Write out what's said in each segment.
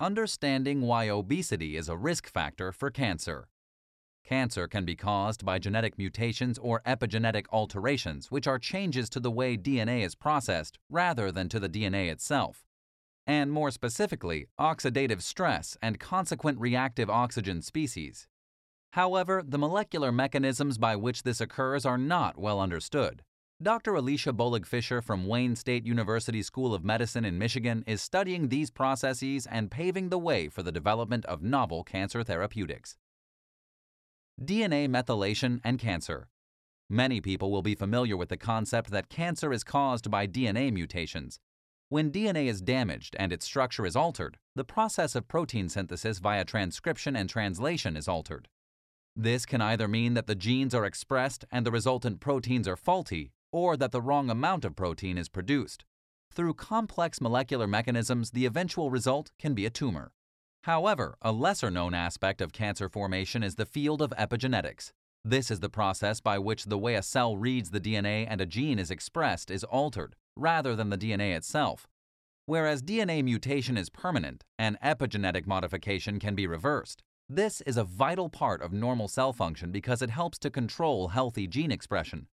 understanding why obesity is a risk factor for cancer. Cancer can be caused by genetic mutations or epigenetic alterations, which are changes to the way DNA is processed rather than to the DNA itself. And more specifically, oxidative stress and consequent reactive oxygen species. However, the molecular mechanisms by which this occurs are not well understood. Dr. Alicia Bollig-Fischer from Wayne State University School of Medicine in Michigan is studying these processes and paving the way for the development of novel cancer therapeutics. DNA methylation and cancer. Many people will be familiar with the concept that cancer is caused by DNA mutations. When DNA is damaged and its structure is altered, the process of protein synthesis via transcription and translation is altered. This can either mean that the genes are expressed and the resultant proteins are faulty, or that the wrong amount of protein is produced. Through complex molecular mechanisms, the eventual result can be a tumor. However, a lesser known aspect of cancer formation is the field of epigenetics. This is the process by which the way a cell reads the DNA and a gene is expressed is altered, rather than the DNA itself. Whereas DNA mutation is permanent, an epigenetic modification can be reversed. This is a vital part of normal cell function because it helps to control healthy gene expression.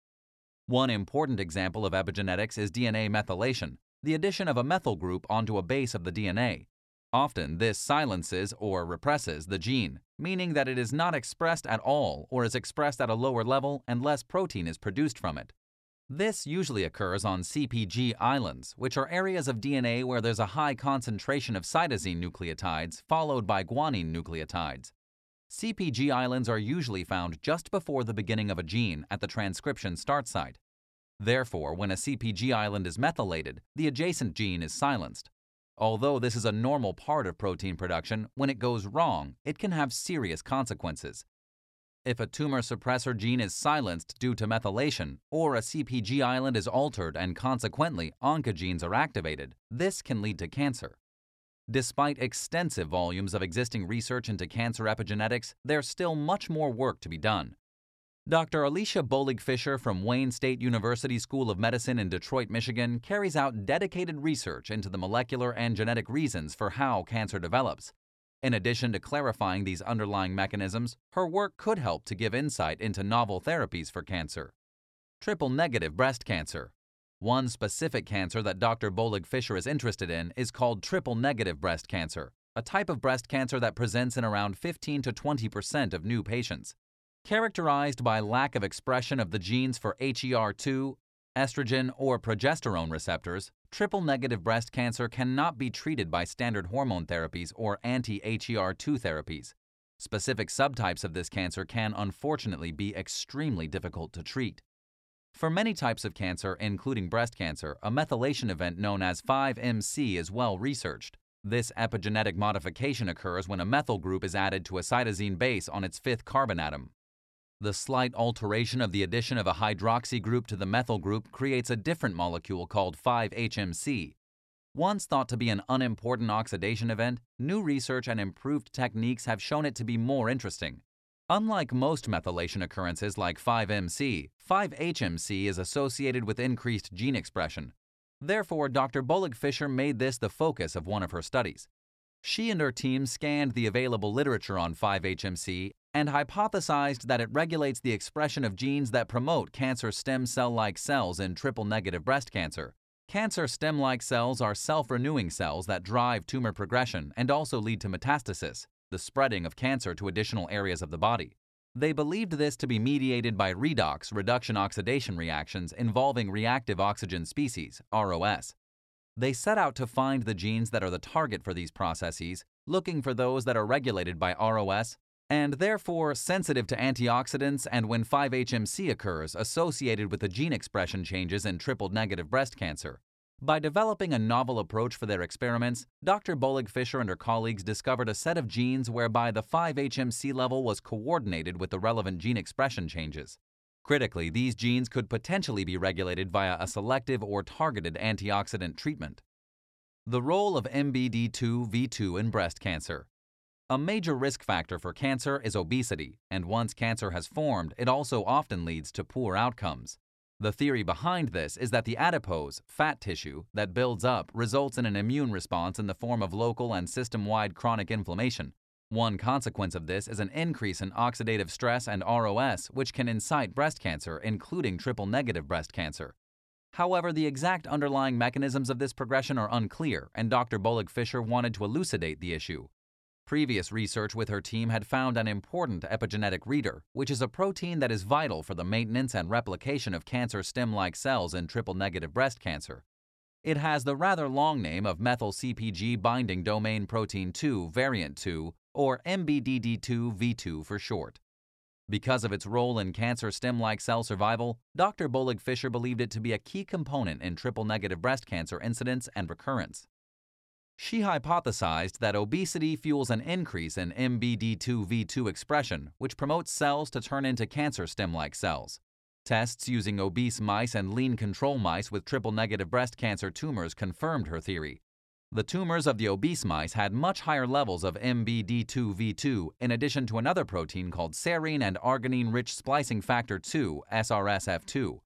One important example of epigenetics is DNA methylation, the addition of a methyl group onto a base of the DNA. Often, this silences or represses the gene, meaning that it is not expressed at all or is expressed at a lower level and less protein is produced from it. This usually occurs on CPG islands, which are areas of DNA where there's a high concentration of cytosine nucleotides followed by guanine nucleotides. CPG islands are usually found just before the beginning of a gene at the transcription start site. Therefore, when a CPG island is methylated, the adjacent gene is silenced. Although this is a normal part of protein production, when it goes wrong, it can have serious consequences. If a tumor suppressor gene is silenced due to methylation, or a CPG island is altered and consequently oncogenes are activated, this can lead to cancer. Despite extensive volumes of existing research into cancer epigenetics, there's still much more work to be done. Dr. Alicia Bollig-Fischer from Wayne State University School of Medicine in Detroit, Michigan, carries out dedicated research into the molecular and genetic reasons for how cancer develops. In addition to clarifying these underlying mechanisms, her work could help to give insight into novel therapies for cancer. Triple negative breast cancer. One specific cancer that Dr. Bollig-Fischer is interested in is called triple negative breast cancer, a type of breast cancer that presents in around 15 to 20 percent of new patients. Characterized by lack of expression of the genes for HER2, estrogen, or progesterone receptors, triple negative breast cancer cannot be treated by standard hormone therapies or anti HER2 therapies. Specific subtypes of this cancer can unfortunately be extremely difficult to treat. For many types of cancer, including breast cancer, a methylation event known as 5MC is well researched. This epigenetic modification occurs when a methyl group is added to a cytosine base on its fifth carbon atom. The slight alteration of the addition of a hydroxy group to the methyl group creates a different molecule called 5-HMC. Once thought to be an unimportant oxidation event, new research and improved techniques have shown it to be more interesting. Unlike most methylation occurrences like 5MC, 5-HMC is associated with increased gene expression. Therefore, Dr. Bollig-Fischer made this the focus of one of her studies. She and her team scanned the available literature on 5-HMC and hypothesized that it regulates the expression of genes that promote cancer stem cell like cells in triple negative breast cancer. Cancer stem like cells are self renewing cells that drive tumor progression and also lead to metastasis the spreading of cancer to additional areas of the body. They believed this to be mediated by redox reduction oxidation reactions involving reactive oxygen species, ROS. They set out to find the genes that are the target for these processes, looking for those that are regulated by ROS and therefore sensitive to antioxidants and when 5-HMC occurs associated with the gene expression changes in triple negative breast cancer. By developing a novel approach for their experiments, Dr. Bollig-Fischer and her colleagues discovered a set of genes whereby the 5-HMC level was coordinated with the relevant gene expression changes. Critically, these genes could potentially be regulated via a selective or targeted antioxidant treatment. The role of MBD2V2 in breast cancer. A major risk factor for cancer is obesity, and once cancer has formed, it also often leads to poor outcomes. The theory behind this is that the adipose, fat tissue, that builds up results in an immune response in the form of local and system wide chronic inflammation. One consequence of this is an increase in oxidative stress and ROS, which can incite breast cancer, including triple negative breast cancer. However, the exact underlying mechanisms of this progression are unclear, and Dr. Bollig-Fischer wanted to elucidate the issue. Previous research with her team had found an important epigenetic reader, which is a protein that is vital for the maintenance and replication of cancer stem like cells in triple negative breast cancer. It has the rather long name of methyl CpG binding domain protein 2 variant 2, or MBD2V2 for short. Because of its role in cancer stem like cell survival, Dr. Bollig-Fischer believed it to be a key component in triple negative breast cancer incidence and recurrence. She hypothesized that obesity fuels an increase in MBD2V2 expression, which promotes cells to turn into cancer stem like cells. Tests using obese mice and lean control mice with triple negative breast cancer tumors confirmed her theory. The tumors of the obese mice had much higher levels of MBD2V2 in addition to another protein called serine and arginine rich splicing factor 2, SRSF2.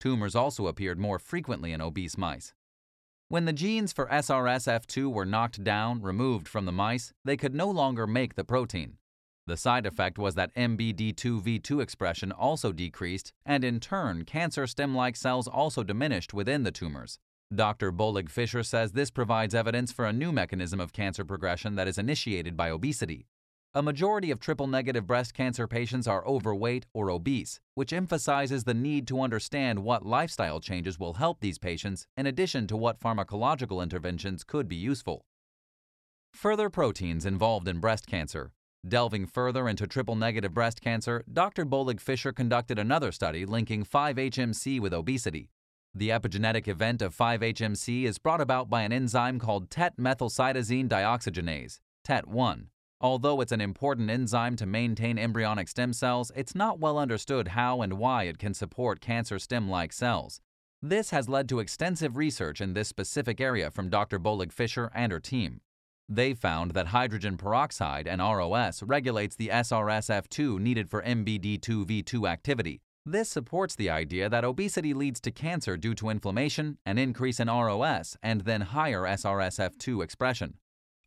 Tumors also appeared more frequently in obese mice. When the genes for SRSF2 were knocked down, removed from the mice, they could no longer make the protein. The side effect was that MBD2V2 expression also decreased, and in turn, cancer stem like cells also diminished within the tumors. Dr. Bollig-Fischer says this provides evidence for a new mechanism of cancer progression that is initiated by obesity. A majority of triple negative breast cancer patients are overweight or obese, which emphasizes the need to understand what lifestyle changes will help these patients in addition to what pharmacological interventions could be useful. Further proteins involved in breast cancer. Delving further into triple negative breast cancer, Dr. Bollig-Fischer conducted another study linking 5-HMC with obesity. The epigenetic event of 5-HMC is brought about by an enzyme called TET methylcytosine dioxygenase, TET1, Although it's an important enzyme to maintain embryonic stem cells, it's not well understood how and why it can support cancer stem like cells. This has led to extensive research in this specific area from Dr. Bollig-Fischer and her team. They found that hydrogen peroxide and ROS regulates the SRSF2 needed for MBD2V2 activity. This supports the idea that obesity leads to cancer due to inflammation, an increase in ROS, and then higher SRSF2 expression.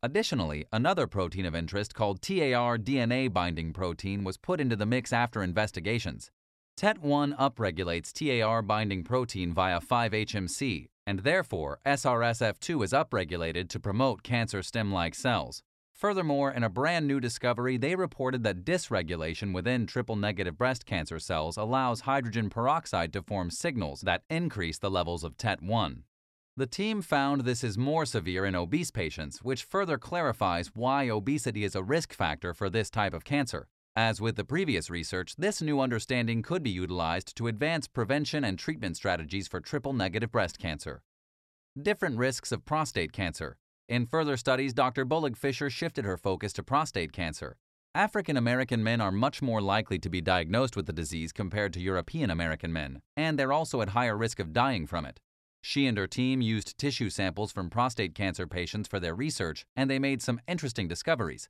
Additionally, another protein of interest called TAR DNA binding protein was put into the mix after investigations. TET1 upregulates TAR binding protein via 5-HMC, and therefore SRSF2 is upregulated to promote cancer stem like cells. Furthermore, in a brand new discovery, they reported that dysregulation within triple negative breast cancer cells allows hydrogen peroxide to form signals that increase the levels of TET1. The team found this is more severe in obese patients, which further clarifies why obesity is a risk factor for this type of cancer. As with the previous research, this new understanding could be utilized to advance prevention and treatment strategies for triple negative breast cancer. Different risks of prostate cancer. In further studies, Dr. Bollig-Fischer shifted her focus to prostate cancer. African American men are much more likely to be diagnosed with the disease compared to European American men, and they're also at higher risk of dying from it. She and her team used tissue samples from prostate cancer patients for their research, and they made some interesting discoveries.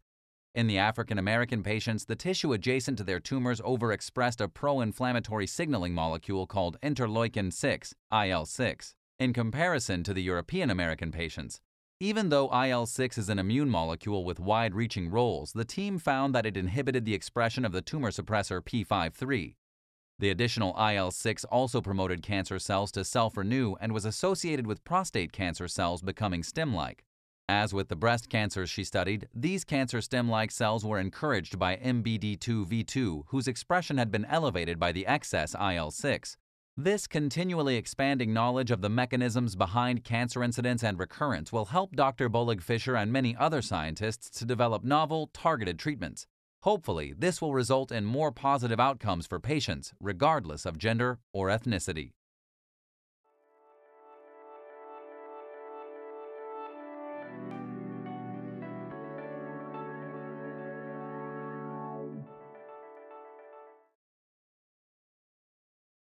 In the African American patients, the tissue adjacent to their tumors overexpressed a pro inflammatory signaling molecule called interleukin 6, IL 6, in comparison to the European American patients. Even though IL 6 is an immune molecule with wide reaching roles, the team found that it inhibited the expression of the tumor suppressor P53. The additional IL 6 also promoted cancer cells to self renew and was associated with prostate cancer cells becoming stem like. As with the breast cancers she studied, these cancer stem like cells were encouraged by MBD2V2, whose expression had been elevated by the excess IL 6. This continually expanding knowledge of the mechanisms behind cancer incidence and recurrence will help Dr. Bollig-Fischer and many other scientists to develop novel, targeted treatments. Hopefully, this will result in more positive outcomes for patients, regardless of gender or ethnicity.